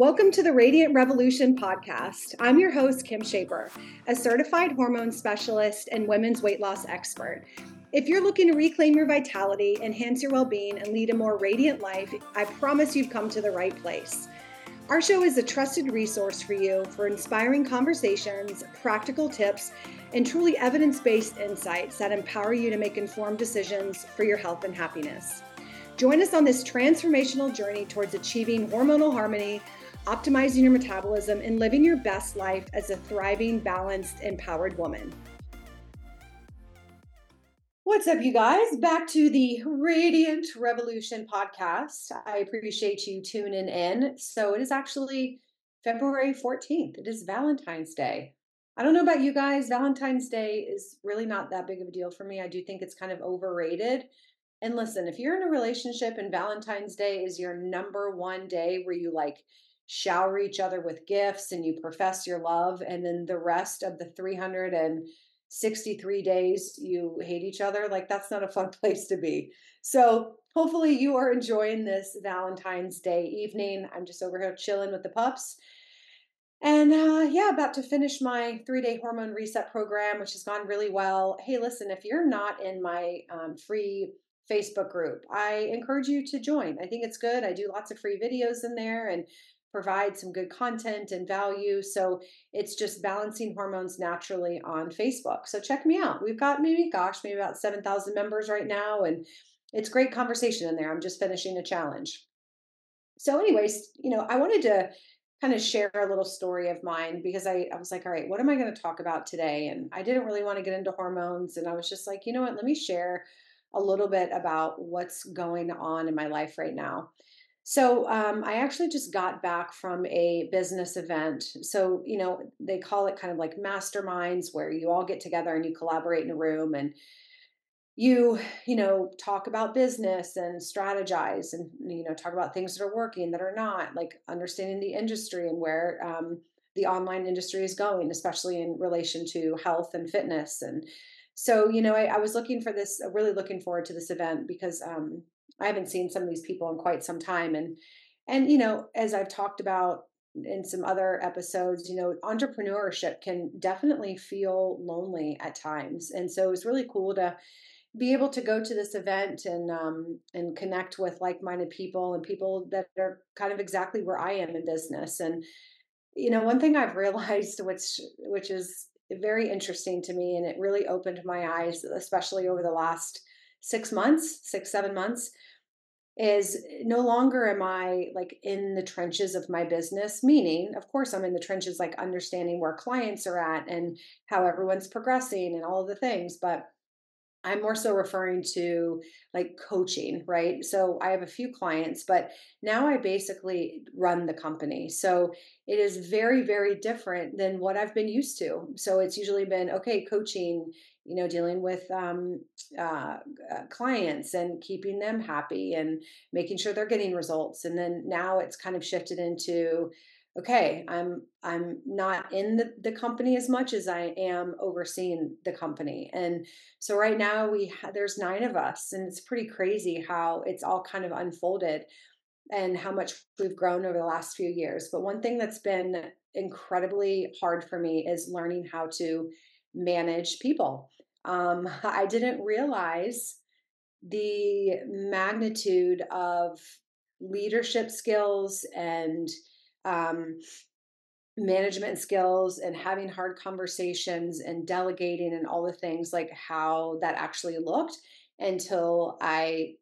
Welcome to the Radiant Revolution podcast. I'm your host, Kim Schaper, a certified hormone specialist and women's weight loss expert. If you're looking to reclaim your vitality, enhance your well being, and lead a more radiant life, I promise you've come to the right place. Our show is a trusted resource for you for inspiring conversations, practical tips, and truly evidence based insights that empower you to make informed decisions for your health and happiness. Join us on this transformational journey towards achieving hormonal harmony, optimizing your metabolism, and living your best life as a thriving, balanced, empowered woman. What's up, you guys? Back to the Radiant Revolution podcast. I appreciate you tuning in. So, it is actually February 14th. It is Valentine's Day. I don't know about you guys. Valentine's Day is really not that big of a deal for me. I do think it's kind of overrated. And listen, if you're in a relationship and Valentine's Day is your number one day where you like shower each other with gifts and you profess your love, and then the rest of the 363 days you hate each other, like that's not a fun place to be. So, hopefully, you are enjoying this Valentine's Day evening. I'm just over here chilling with the pups. And uh, yeah, about to finish my three day hormone reset program, which has gone really well. Hey, listen, if you're not in my um, free Facebook group. I encourage you to join. I think it's good. I do lots of free videos in there and provide some good content and value. So it's just balancing hormones naturally on Facebook. So check me out. We've got maybe, gosh, maybe about 7,000 members right now. And it's great conversation in there. I'm just finishing a challenge. So, anyways, you know, I wanted to kind of share a little story of mine because I, I was like, all right, what am I going to talk about today? And I didn't really want to get into hormones. And I was just like, you know what, let me share a little bit about what's going on in my life right now. So, um, I actually just got back from a business event. So, you know, they call it kind of like masterminds where you all get together and you collaborate in a room and you, you know, talk about business and strategize and, you know, talk about things that are working, that are not, like understanding the industry and where um, the online industry is going, especially in relation to health and fitness and so you know I, I, was looking for this really looking forward to this event because um, i haven't seen some of these people in quite some time and and you know as i've talked about in some other episodes you know entrepreneurship can definitely feel lonely at times and so it was really cool to be able to go to this event and um, and connect with like-minded people and people that are kind of exactly where i am in business and you know one thing i've realized which which is very interesting to me and it really opened my eyes especially over the last six months six seven months is no longer am i like in the trenches of my business meaning of course i'm in the trenches like understanding where clients are at and how everyone's progressing and all of the things but I'm more so referring to like coaching, right? So I have a few clients, but now I basically run the company. So it is very, very different than what I've been used to. So it's usually been okay, coaching, you know, dealing with um, uh, uh, clients and keeping them happy and making sure they're getting results. And then now it's kind of shifted into okay i'm i'm not in the, the company as much as i am overseeing the company. And so right now we ha- there's nine of us and it's pretty crazy how it's all kind of unfolded and how much we've grown over the last few years. But one thing that's been incredibly hard for me is learning how to manage people um, i didn't realize the magnitude of leadership skills and um, management skills and having hard conversations and delegating and all the things like how that actually looked until I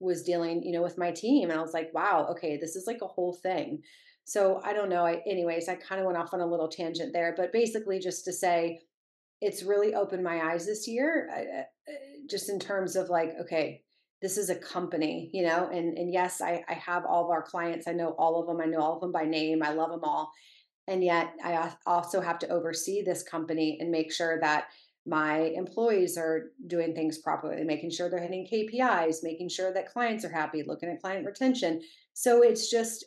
was dealing, you know, with my team and I was like, wow, okay, this is like a whole thing. So I don't know. I, anyways, I kind of went off on a little tangent there, but basically just to say, it's really opened my eyes this year, uh, just in terms of like, okay, this is a company, you know, and and yes, I, I have all of our clients. I know all of them. I know all of them by name. I love them all. And yet I also have to oversee this company and make sure that my employees are doing things properly, making sure they're hitting KPIs, making sure that clients are happy, looking at client retention. So it's just,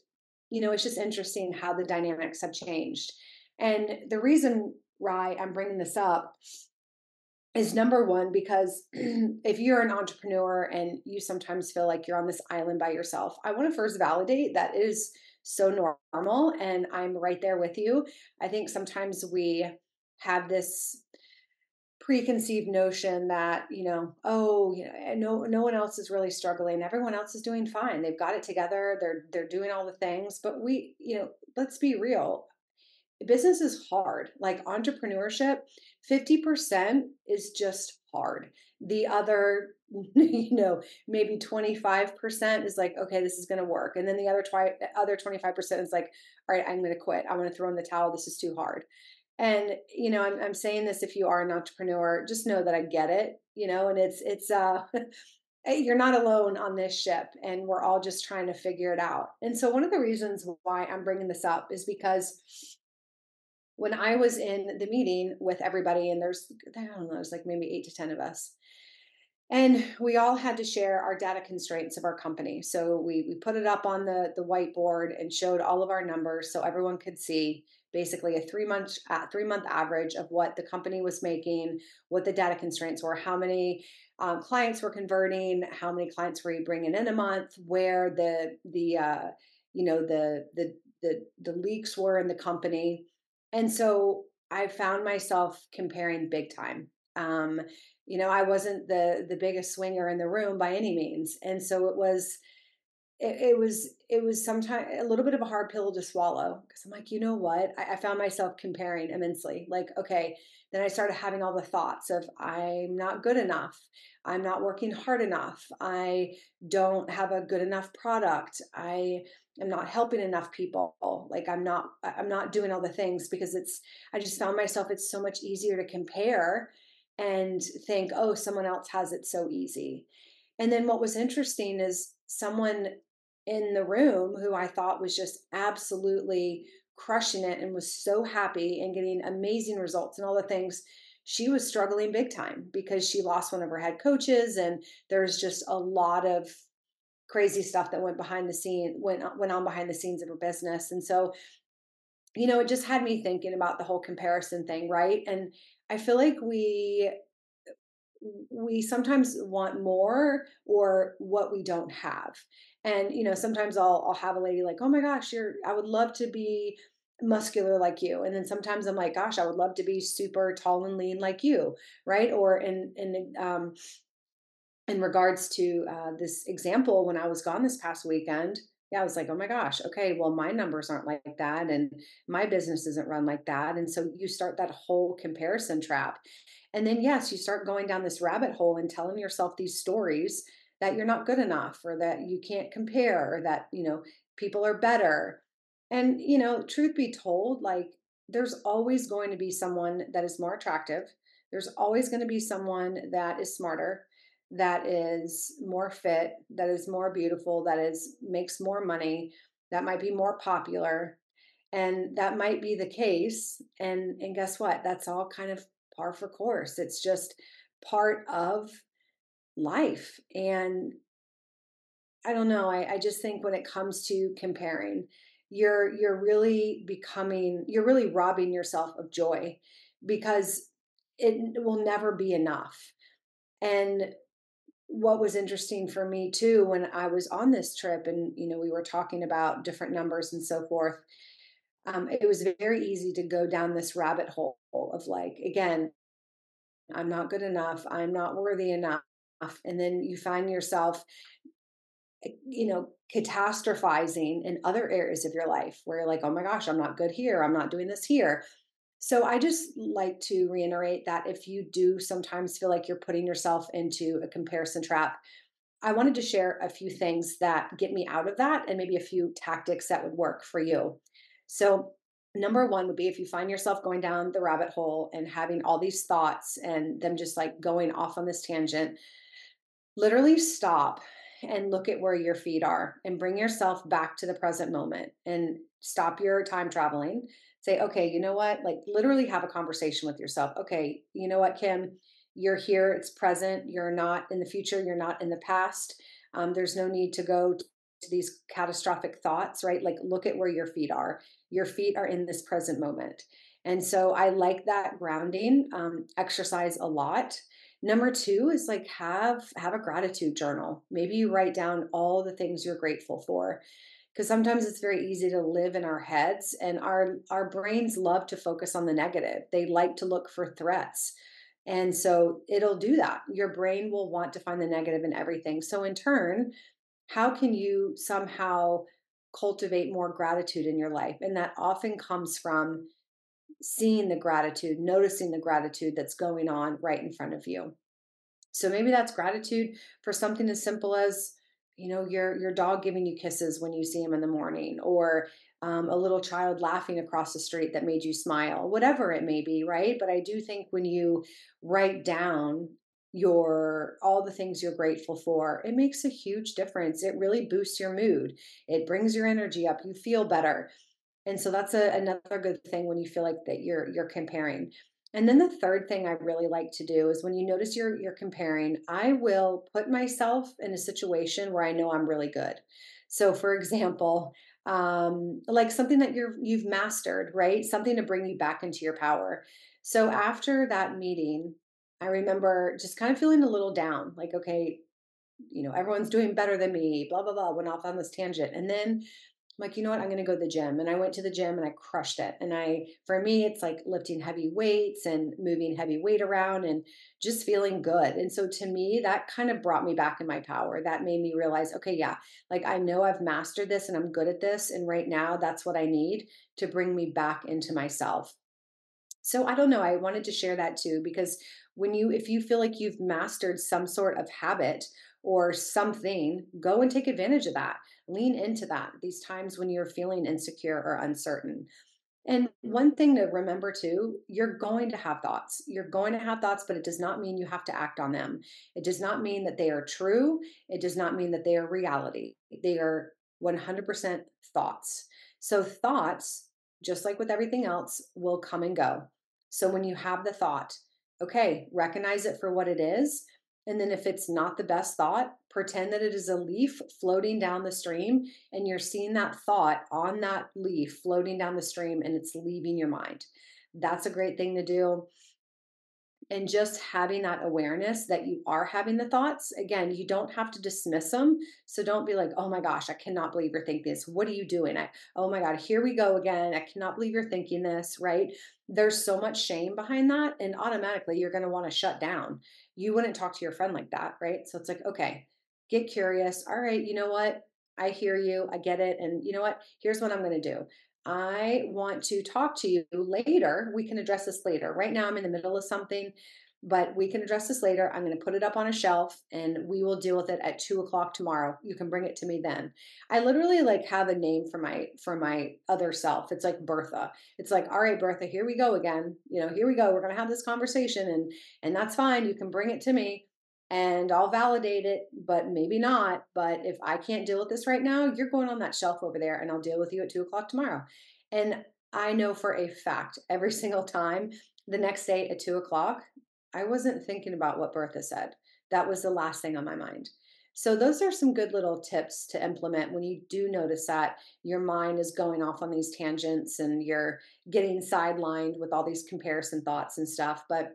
you know, it's just interesting how the dynamics have changed. And the reason why I'm bringing this up is number one because if you're an entrepreneur and you sometimes feel like you're on this island by yourself, I want to first validate that is so normal. And I'm right there with you. I think sometimes we have this preconceived notion that you know oh you know eh, no no one else is really struggling everyone else is doing fine they've got it together they're they're doing all the things but we you know let's be real business is hard. Like entrepreneurship, 50% is just hard. The other, you know, maybe 25% is like, okay, this is going to work. And then the other twi- other 25% is like, all right, I'm going to quit. I'm going to throw in the towel. This is too hard. And, you know, I'm, I'm saying this if you are an entrepreneur, just know that I get it, you know, and it's, it's, uh, you're not alone on this ship and we're all just trying to figure it out. And so one of the reasons why I'm bringing this up is because when I was in the meeting with everybody, and there's, I don't know, there's like maybe eight to 10 of us. And we all had to share our data constraints of our company. So we, we put it up on the, the whiteboard and showed all of our numbers so everyone could see basically a three month uh, three month average of what the company was making, what the data constraints were, how many um, clients were converting, how many clients were you bringing in a month, where the the uh, you know the the the the leaks were in the company and so I found myself comparing big time. Um, you know, I wasn't the the biggest swinger in the room by any means, and so it was it, it was it was sometimes a little bit of a hard pill to swallow because I'm like, you know what? I, I found myself comparing immensely. Like, okay, then I started having all the thoughts of I'm not good enough. I'm not working hard enough. I don't have a good enough product. I am not helping enough people. Like I'm not I'm not doing all the things because it's I just found myself it's so much easier to compare and think, "Oh, someone else has it so easy." And then what was interesting is someone in the room who I thought was just absolutely crushing it and was so happy and getting amazing results and all the things she was struggling big time because she lost one of her head coaches and there's just a lot of crazy stuff that went behind the scene went uh, went on behind the scenes of her business. And so you know it just had me thinking about the whole comparison thing right? And i feel like we we sometimes want more or what we don't have. And you know sometimes i'll i'll have a lady like oh my gosh you're i would love to be muscular like you. And then sometimes i'm like gosh i would love to be super tall and lean like you right? Or in in um in regards to uh, this example when i was gone this past weekend yeah i was like oh my gosh okay well my numbers aren't like that and my business isn't run like that and so you start that whole comparison trap and then yes you start going down this rabbit hole and telling yourself these stories that you're not good enough or that you can't compare or that you know people are better and you know truth be told like there's always going to be someone that is more attractive there's always going to be someone that is smarter that is more fit that is more beautiful that is makes more money that might be more popular and that might be the case and and guess what that's all kind of par for course it's just part of life. And I don't know, I, I just think when it comes to comparing, you're you're really becoming you're really robbing yourself of joy because it will never be enough. And what was interesting for me too when I was on this trip and you know we were talking about different numbers and so forth um, it was very easy to go down this rabbit hole of like again I'm not good enough I'm not worthy enough and then you find yourself eh, you know catastrophizing in other areas of your life where you're like oh my gosh i'm not good here i'm not doing this here so i just like to reiterate that if you do sometimes feel like you're putting yourself into a comparison trap i wanted to share a few things that get me out of that and maybe a few tactics that would work for you so number one would be if you find yourself going down the rabbit hole and having all these thoughts and them just like going off on this tangent literally stop and look at where your feet are and bring yourself back to the present moment and stop your time traveling. Say, okay, you know what? Like, literally have a conversation with yourself. Okay, you know what, Kim? You're here, it's present. You're not in the future, you're not in the past. Um, there's no need to go to these catastrophic thoughts, right? Like, look at where your feet are. Your feet are in this present moment. And so I like that grounding um, exercise a lot. Number two is like have have a gratitude journal. Maybe you write down all the things you're grateful for. Because sometimes it's very easy to live in our heads and our our brains love to focus on the negative. They like to look for threats. And so it'll do that. Your brain will want to find the negative in everything. So in turn how can you somehow cultivate more gratitude in your life? And that often comes from seeing the gratitude noticing the gratitude that's going on right in front of you. So maybe that's gratitude for something as simple as you know your your dog giving you kisses when you see him in the morning or um, a little child laughing across the street that made you smile whatever it may be right? But i do think when you write down your all the things you're grateful for it makes a huge difference. It really boosts your mood. It brings your energy up. You feel better. And so that's a, another good thing when you feel like that you're you're comparing and then the third thing I really like to do is when you notice you're you're comparing, I will put myself in a situation where I know I'm really good. So for example, um, like something that you're you've mastered, right? Something to bring you back into your power. So after that meeting, I remember just kind of feeling a little down, like, okay, you know, everyone's doing better than me, blah, blah, blah, went off on this tangent. And then I'm like, you know what? I'm going to go to the gym. And I went to the gym and I crushed it. And I, for me, it's like lifting heavy weights and moving heavy weight around and just feeling good. And so to me, that kind of brought me back in my power. That made me realize, okay, yeah, like I know I've mastered this and I'm good at this. And right now, that's what I need to bring me back into myself. So I don't know. I wanted to share that too because when you, if you feel like you've mastered some sort of habit or something, go and take advantage of that. Lean into that these times when you're feeling insecure or uncertain. And one thing to remember too, you're going to have thoughts. You're going to have thoughts, but it does not mean you have to act on them. It does not mean that they are true. It does not mean that they are reality. They are 100% thoughts. So, thoughts, just like with everything else, will come and go. So, when you have the thought, okay, recognize it for what it is, and then, if it's not the best thought, pretend that it is a leaf floating down the stream and you're seeing that thought on that leaf floating down the stream and it's leaving your mind. That's a great thing to do. And just having that awareness that you are having the thoughts, again, you don't have to dismiss them. So don't be like, oh my gosh, I cannot believe you're thinking this. What are you doing? I, oh my God, here we go again. I cannot believe you're thinking this, right? There's so much shame behind that. And automatically you're going to want to shut down you wouldn't talk to your friend like that, right? So it's like, okay, get curious. All right, you know what? I hear you. I get it. And you know what? Here's what I'm going to do. I want to talk to you later. We can address this later. Right now, I'm in the middle of something but we can address this later. I'm going to put it up on a shelf and we will deal with it at two o'clock tomorrow. You can bring it to me then. I literally like have a name for my for my other self. It's like Bertha. It's like, all right, Bertha, here we go again. You know, here we go. We're going to have this conversation and and that's fine. You can bring it to me and I'll validate it, but maybe not. But if I can't deal with this right now, you're going on that shelf over there and I'll deal with you at two o'clock tomorrow. And I know for a fact every single time the next day at two o'clock, I wasn't thinking about what Bertha said. That was the last thing on my mind. So, those are some good little tips to implement when you do notice that your mind is going off on these tangents and you're getting sidelined with all these comparison thoughts and stuff. But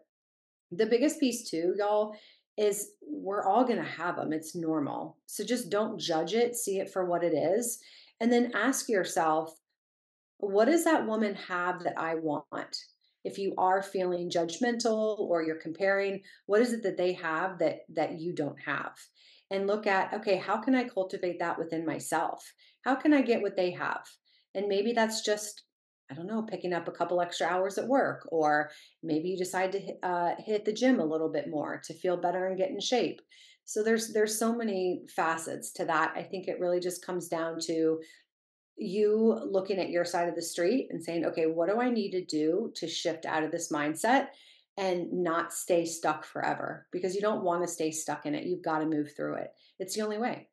the biggest piece, too, y'all, is we're all going to have them. It's normal. So, just don't judge it, see it for what it is. And then ask yourself, what does that woman have that I want? if you are feeling judgmental or you're comparing what is it that they have that that you don't have and look at okay how can i cultivate that within myself how can i get what they have and maybe that's just i don't know picking up a couple extra hours at work or maybe you decide to uh, hit the gym a little bit more to feel better and get in shape so there's there's so many facets to that i think it really just comes down to you looking at your side of the street and saying, okay, what do I need to do to shift out of this mindset and not stay stuck forever? Because you don't want to stay stuck in it. You've got to move through it. It's the only way.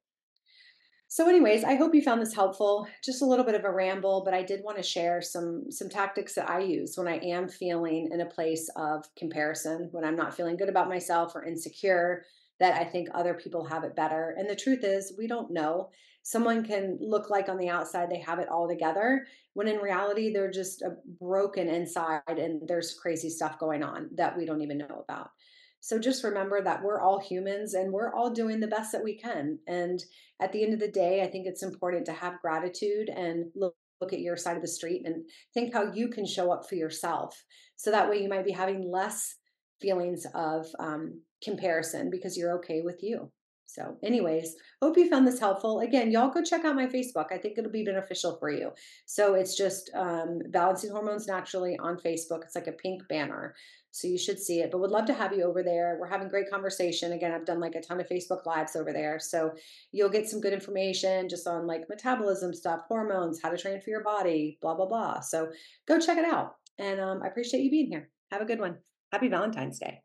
So, anyways, I hope you found this helpful. Just a little bit of a ramble, but I did want to share some some tactics that I use when I am feeling in a place of comparison, when I'm not feeling good about myself or insecure, that I think other people have it better. And the truth is, we don't know someone can look like on the outside they have it all together when in reality they're just uh, broken inside and there's crazy stuff going on that we don't even know about So just remember that we're all humans and we're all doing the best that we can. And at the end of the day, I think it's important to have gratitude and look, look at your side of the street and think how you can show up for yourself. So that way you might be having less feelings of um, comparison because you're okay with you. So, anyways, hope you found this helpful. Again, y'all go check out my Facebook. I think it'll be beneficial for you. So, it's just um, Balancing Hormones Naturally on Facebook. It's like a pink banner. So, you should see it. But would love to have you over there. We're having great conversation. Again, I've done like a ton of Facebook Lives over there. So, you'll get some good information just on like metabolism stuff, hormones, how to train for your body, blah, blah, blah. So, go check it out. And um, I appreciate you being here. Have a good one. Happy Valentine's Day.